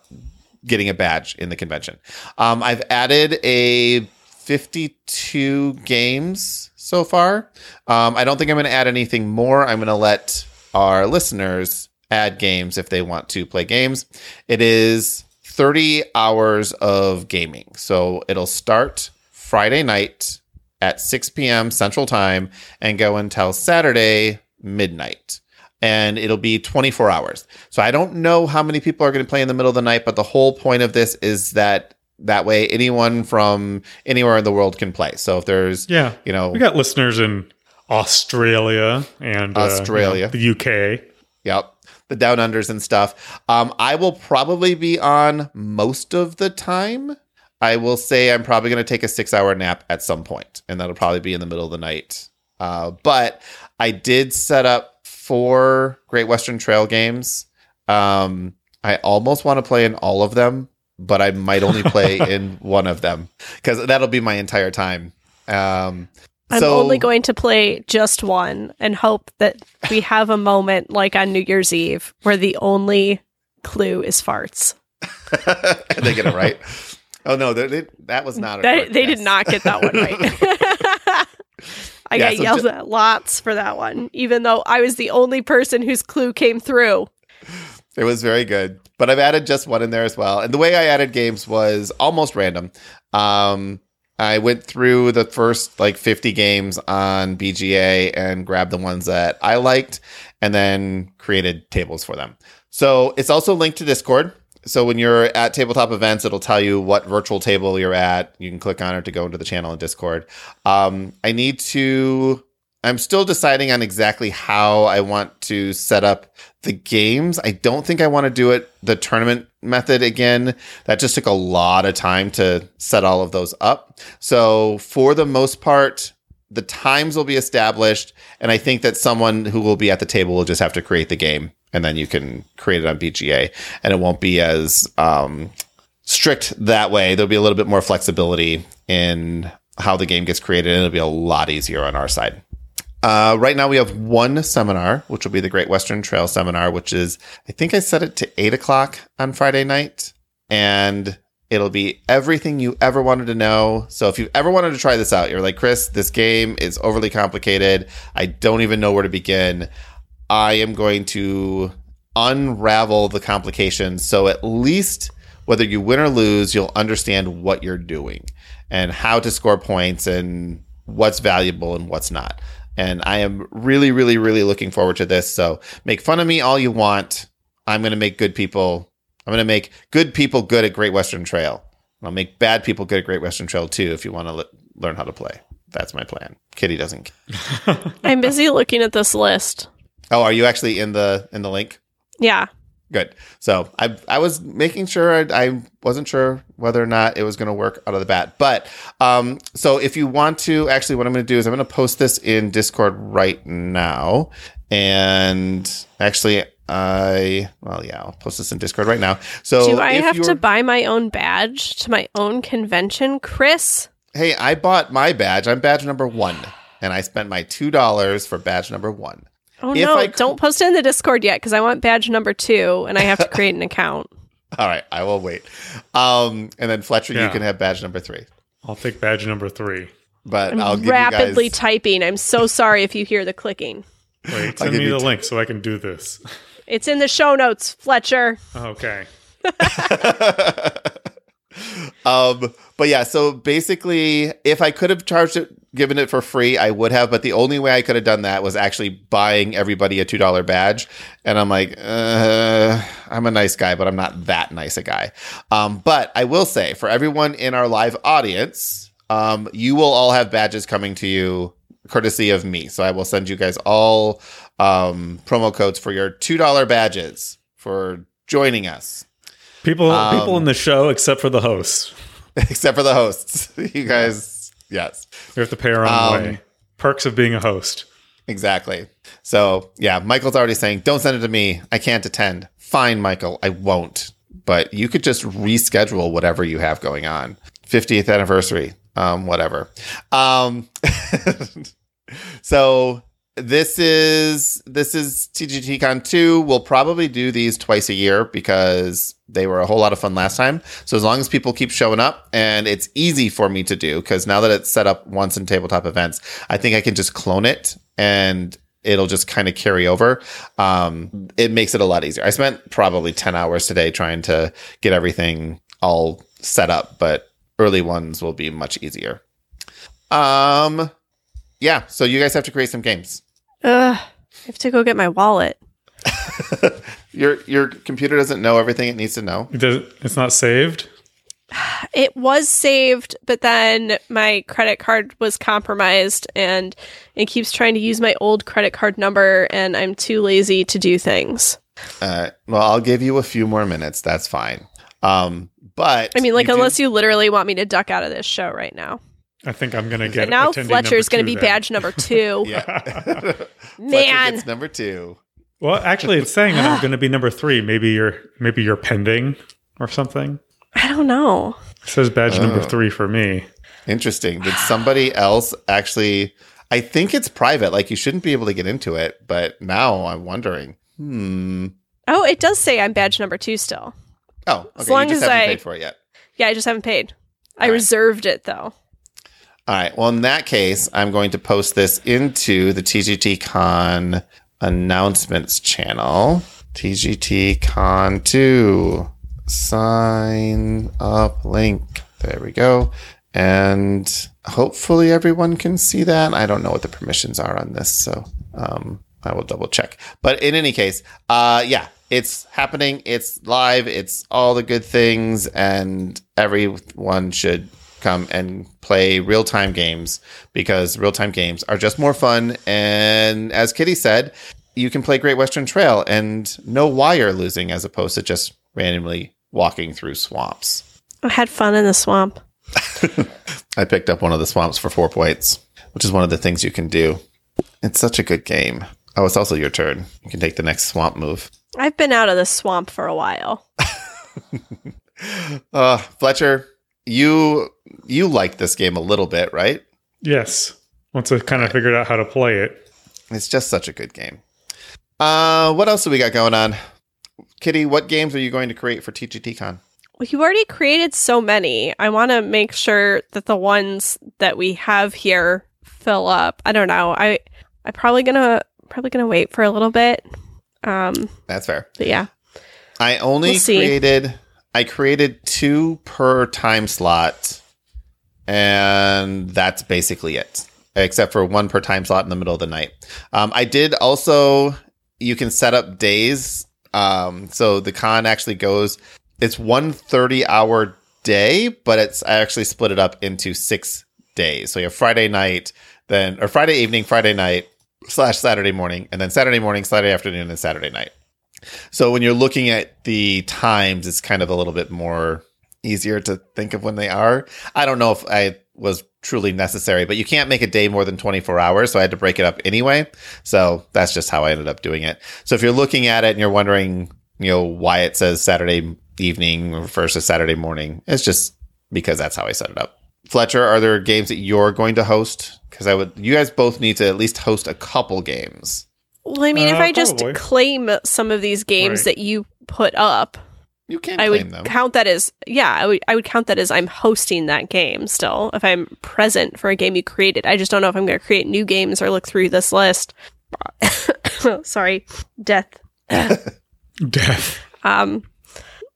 getting a badge in the convention. Um, I've added a 52 games so far. Um, I don't think I'm going to add anything more. I'm going to let our listeners add games if they want to play games. It is 30 hours of gaming. So it'll start Friday night at 6 p.m. Central Time and go until Saturday midnight. And it'll be 24 hours. So I don't know how many people are going to play in the middle of the night, but the whole point of this is that that way anyone from anywhere in the world can play. So if there's yeah, you know, we got listeners in Australia and Australia, uh, you know, the UK. Yep. The down unders and stuff. Um, I will probably be on most of the time. I will say I'm probably going to take a six hour nap at some point, and that'll probably be in the middle of the night. Uh, but I did set up four Great Western Trail games. Um, I almost want to play in all of them, but I might only play in one of them because that'll be my entire time. Um, I'm so, only going to play just one and hope that we have a moment like on New Year's Eve where the only clue is farts. Did they get it right. Oh no, they, they, that was not. They, they did not get that one right. I yeah, got so yelled ju- at lots for that one, even though I was the only person whose clue came through. It was very good but I've added just one in there as well. And the way I added games was almost random. Um, I went through the first like 50 games on BGA and grabbed the ones that I liked and then created tables for them. So it's also linked to Discord. So when you're at tabletop events, it'll tell you what virtual table you're at. You can click on it to go into the channel in Discord. Um, I need to I'm still deciding on exactly how I want to set up the games. I don't think I want to do it the tournament method again. That just took a lot of time to set all of those up. So for the most part, the times will be established, and I think that someone who will be at the table will just have to create the game, and then you can create it on BGA, and it won't be as um, strict that way. There'll be a little bit more flexibility in how the game gets created, and it'll be a lot easier on our side. Uh, right now, we have one seminar, which will be the Great Western Trail seminar, which is, I think I set it to eight o'clock on Friday night. And it'll be everything you ever wanted to know. So if you ever wanted to try this out, you're like, Chris, this game is overly complicated. I don't even know where to begin. I am going to unravel the complications. So at least whether you win or lose, you'll understand what you're doing and how to score points and what's valuable and what's not. And I am really, really, really looking forward to this. So make fun of me all you want. I'm going to make good people. I'm going to make good people good at Great Western Trail. I'll make bad people good at Great Western Trail too if you want to le- learn how to play. That's my plan. Kitty doesn't. I'm busy looking at this list. Oh, are you actually in the in the link? Yeah. Good. So I I was making sure I, I wasn't sure whether or not it was going to work out of the bat. But um, so if you want to, actually, what I'm going to do is I'm going to post this in Discord right now, and actually. I well yeah I'll post this in Discord right now. So do I have to buy my own badge to my own convention, Chris? Hey, I bought my badge. I'm badge number one, and I spent my two dollars for badge number one. Oh if no! don't post it in the Discord yet because I want badge number two, and I have to create an account. All right, I will wait. Um, and then Fletcher, yeah. you can have badge number three. I'll take badge number three. But I'm I'll rapidly guys... typing. I'm so sorry if you hear the clicking. Wait, send me the t- link so I can do this. It's in the show notes, Fletcher. Okay. um, but yeah, so basically, if I could have charged it, given it for free, I would have. But the only way I could have done that was actually buying everybody a two dollar badge. And I'm like, uh, I'm a nice guy, but I'm not that nice a guy. Um, but I will say, for everyone in our live audience, um, you will all have badges coming to you courtesy of me. So I will send you guys all um, promo codes for your two dollar badges for joining us. People, um, people in the show, except for the hosts. except for the hosts. You guys, yes. We have to pay our own um, way. Perks of being a host. Exactly. So, yeah, Michael's already saying, don't send it to me. I can't attend. Fine, Michael, I won't. But you could just reschedule whatever you have going on. 50th anniversary, um, whatever. Um, so this is this is TGTCon 2. We'll probably do these twice a year because they were a whole lot of fun last time. So as long as people keep showing up and it's easy for me to do because now that it's set up once in tabletop events, I think I can just clone it and it'll just kind of carry over. Um, it makes it a lot easier. I spent probably 10 hours today trying to get everything all set up, but early ones will be much easier. Um yeah, so you guys have to create some games. Ugh, I have to go get my wallet. your your computer doesn't know everything it needs to know. It does, it's not saved. It was saved, but then my credit card was compromised, and it keeps trying to use my old credit card number, and I'm too lazy to do things. Uh, well, I'll give you a few more minutes. That's fine. Um, but I mean, like, you unless do- you literally want me to duck out of this show right now. I think I'm gonna get and now. Fletcher's gonna be then. badge number two. yeah, man, number two. Well, actually, it's saying that I'm gonna be number three. Maybe you're maybe you're pending or something. I don't know. It says badge oh. number three for me. Interesting. Did somebody else actually? I think it's private. Like you shouldn't be able to get into it. But now I'm wondering. Hmm. Oh, it does say I'm badge number two still. Oh, okay. As long as I paid for it yet. Yeah, I just haven't paid. All I right. reserved it though. All right. Well, in that case, I'm going to post this into the TGTCon announcements channel. TGTCon 2 sign up link. There we go. And hopefully everyone can see that. I don't know what the permissions are on this, so um, I will double check. But in any case, uh, yeah, it's happening. It's live. It's all the good things, and everyone should come and play real time games because real time games are just more fun. And as Kitty said, you can play Great Western Trail and know why you're losing as opposed to just randomly walking through swamps. I had fun in the swamp. I picked up one of the swamps for four points, which is one of the things you can do. It's such a good game. Oh, it's also your turn. You can take the next swamp move. I've been out of the swamp for a while. uh, Fletcher, you you like this game a little bit, right? Yes. Once I kind of figured out how to play it. It's just such a good game. Uh, what else do we got going on? Kitty, what games are you going to create for TGTCon? Well, you already created so many. I want to make sure that the ones that we have here fill up. I don't know. I I probably gonna probably gonna wait for a little bit. Um, That's fair. But yeah, I only we'll created I created two per time slot, and that's basically it, except for one per time slot in the middle of the night. Um, I did also. You can set up days. Um, so the con actually goes. It's one 30 hour day, but it's I actually split it up into six days. So you have Friday night, then or Friday evening, Friday night slash Saturday morning, and then Saturday morning, Saturday afternoon, and Saturday night. So when you're looking at the times, it's kind of a little bit more easier to think of when they are. I don't know if I was truly necessary, but you can't make a day more than 24 hours. So I had to break it up anyway. So that's just how I ended up doing it. So if you're looking at it and you're wondering, you know, why it says Saturday evening versus Saturday morning, it's just because that's how I set it up. Fletcher, are there games that you're going to host? Because I would, you guys both need to at least host a couple games. Well, I mean, uh, if I just claim some of these games right. that you put up, you can I would them. count that as yeah, I would I would count that as I'm hosting that game still if I'm present for a game you created. I just don't know if I'm going to create new games or look through this list. Sorry, death. death. Um,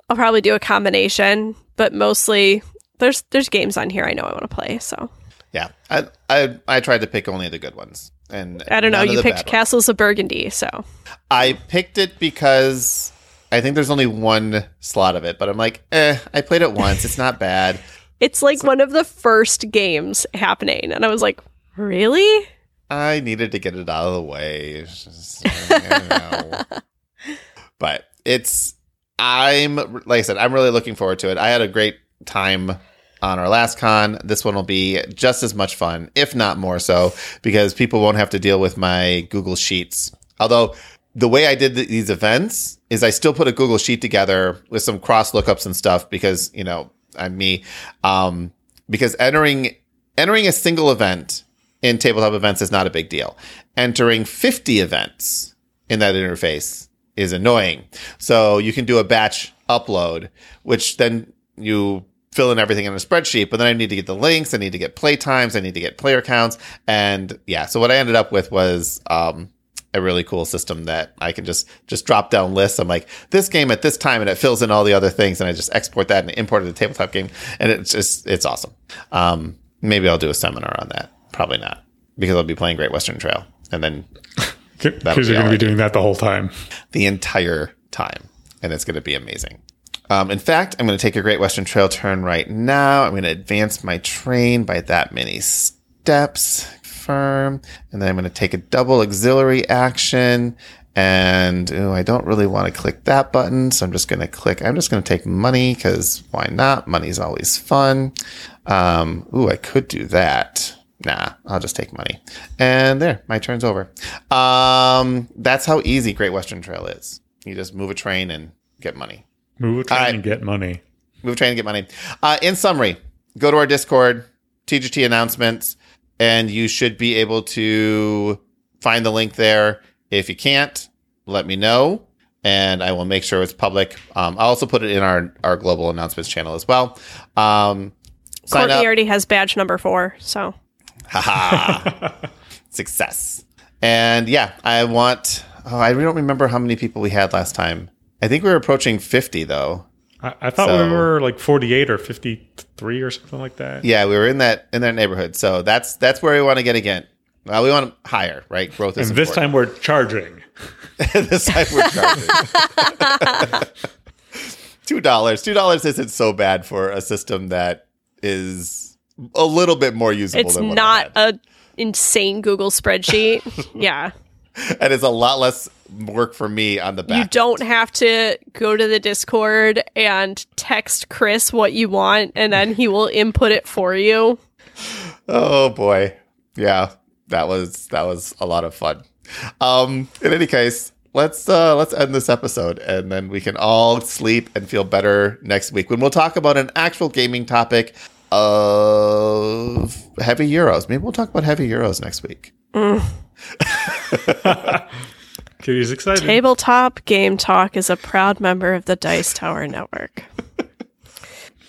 I'll probably do a combination, but mostly there's there's games on here I know I want to play. So yeah, I I I tried to pick only the good ones. And I don't know. You picked Castles of Burgundy, so I picked it because I think there's only one slot of it, but I'm like, eh, I played it once. It's not bad. It's like so, one of the first games happening, and I was like, really? I needed to get it out of the way. Just, but it's I'm like I said, I'm really looking forward to it. I had a great time on our last con. This one will be just as much fun, if not more so, because people won't have to deal with my Google Sheets. Although the way I did these events is I still put a Google Sheet together with some cross lookups and stuff because, you know, I'm me. Um, because entering, entering a single event in tabletop events is not a big deal. Entering 50 events in that interface is annoying. So you can do a batch upload, which then you fill in everything in a spreadsheet, but then I need to get the links, I need to get play times, I need to get player counts. And yeah, so what I ended up with was um, a really cool system that I can just just drop down lists. I'm like, this game at this time, and it fills in all the other things, and I just export that and import it to the tabletop game, and it's just it's awesome. Um, maybe I'll do a seminar on that. Probably not, because I'll be playing Great Western Trail, and then because you're going to be doing that the whole time, the entire time, and it's going to be amazing. Um, in fact, I'm going to take a Great Western Trail turn right now. I'm going to advance my train by that many steps. Firm. And then I'm going to take a double auxiliary action. And ooh, I don't really want to click that button. So I'm just going to click. I'm just going to take money because why not? Money's always fun. Um, ooh, I could do that. Nah, I'll just take money. And there, my turn's over. Um, that's how easy Great Western Trail is. You just move a train and get money. Move a train right. and get money. Move a train and get money. Uh, in summary, go to our Discord, TGT announcements, and you should be able to find the link there. If you can't, let me know, and I will make sure it's public. Um, I'll also put it in our, our global announcements channel as well. Um, Courtney up. already has badge number four, so. Haha. Success. And yeah, I want. Oh, I don't remember how many people we had last time. I think we were approaching 50 though. I, I thought so, we were like 48 or 53 or something like that. Yeah, we were in that in that neighborhood. So that's that's where we want to get again. Well, we want higher, right? Growth is And this important. time we're charging. this time we're charging. Two dollars. Two dollars isn't so bad for a system that is a little bit more usable. It's not a insane Google spreadsheet. yeah. And it's a lot less work for me on the back. You don't have to go to the Discord and text Chris what you want and then he will input it for you. Oh boy. Yeah. That was that was a lot of fun. Um in any case, let's uh let's end this episode and then we can all sleep and feel better next week when we'll talk about an actual gaming topic of heavy euros. Maybe we'll talk about heavy euros next week. Mm. Kitty's excited. Tabletop Game Talk is a proud member of the Dice Tower Network.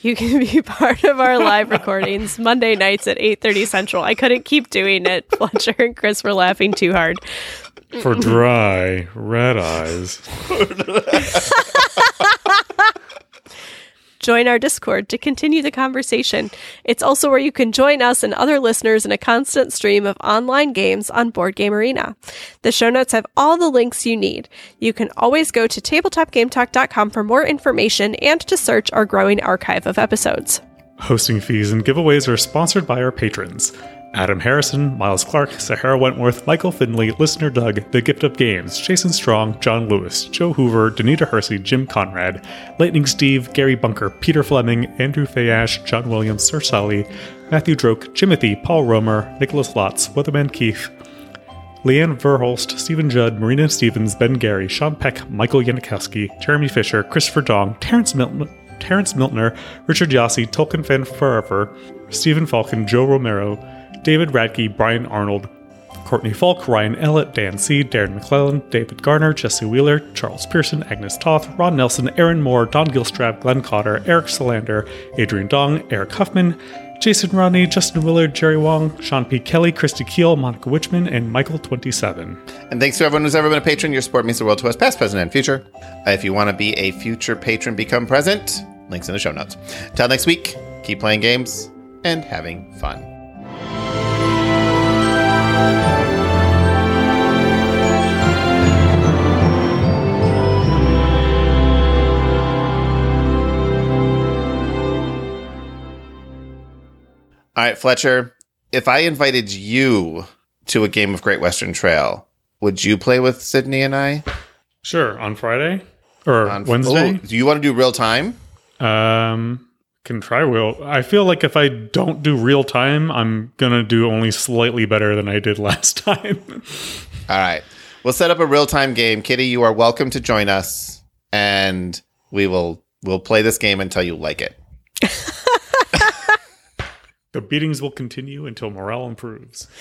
You can be part of our live recordings Monday nights at 8:30 Central. I couldn't keep doing it. Fletcher and Chris were laughing too hard. For dry red eyes. Join our Discord to continue the conversation. It's also where you can join us and other listeners in a constant stream of online games on Board Game Arena. The show notes have all the links you need. You can always go to tabletopgametalk.com for more information and to search our growing archive of episodes. Hosting fees and giveaways are sponsored by our patrons. Adam Harrison, Miles Clark, Sahara Wentworth, Michael Finley, Listener Doug, The Gift of Games, Jason Strong, John Lewis, Joe Hoover, Danita Hersey, Jim Conrad, Lightning Steve, Gary Bunker, Peter Fleming, Andrew Fayash, John Williams, Sir Sally, Matthew Droke, Timothy, Paul Romer, Nicholas Lotz, Weatherman Keith, Leanne Verholst, Stephen Judd, Marina Stevens, Ben Gary, Sean Peck, Michael Yanikowski, Jeremy Fisher, Christopher Dong, Terrence Milton, Terrence Miltner, Richard Yossi, Tolkien Fan Forever, Stephen Falcon, Joe Romero, David Radke, Brian Arnold, Courtney Falk, Ryan Ellett, Dan C., Darren McClellan, David Garner, Jesse Wheeler, Charles Pearson, Agnes Toth, Ron Nelson, Aaron Moore, Don Gilstrap, Glenn Cotter, Eric Solander, Adrian Dong, Eric Huffman, Jason Rodney, Justin Willard, Jerry Wong, Sean P. Kelly, Christy Keel, Monica Witchman, and Michael27. And thanks to everyone who's ever been a patron. Your support means the world to us, past, present, and future. Uh, if you want to be a future patron, become present. Links in the show notes. Till next week, keep playing games and having fun. All right, Fletcher, if I invited you to a game of Great Western Trail, would you play with Sydney and I? Sure, on Friday or on, Wednesday. Oh, do you want to do real time? Um, can try real. I feel like if I don't do real time, I'm gonna do only slightly better than I did last time. All right, we'll set up a real time game. Kitty, you are welcome to join us, and we will we'll play this game until you like it. The beatings will continue until morale improves.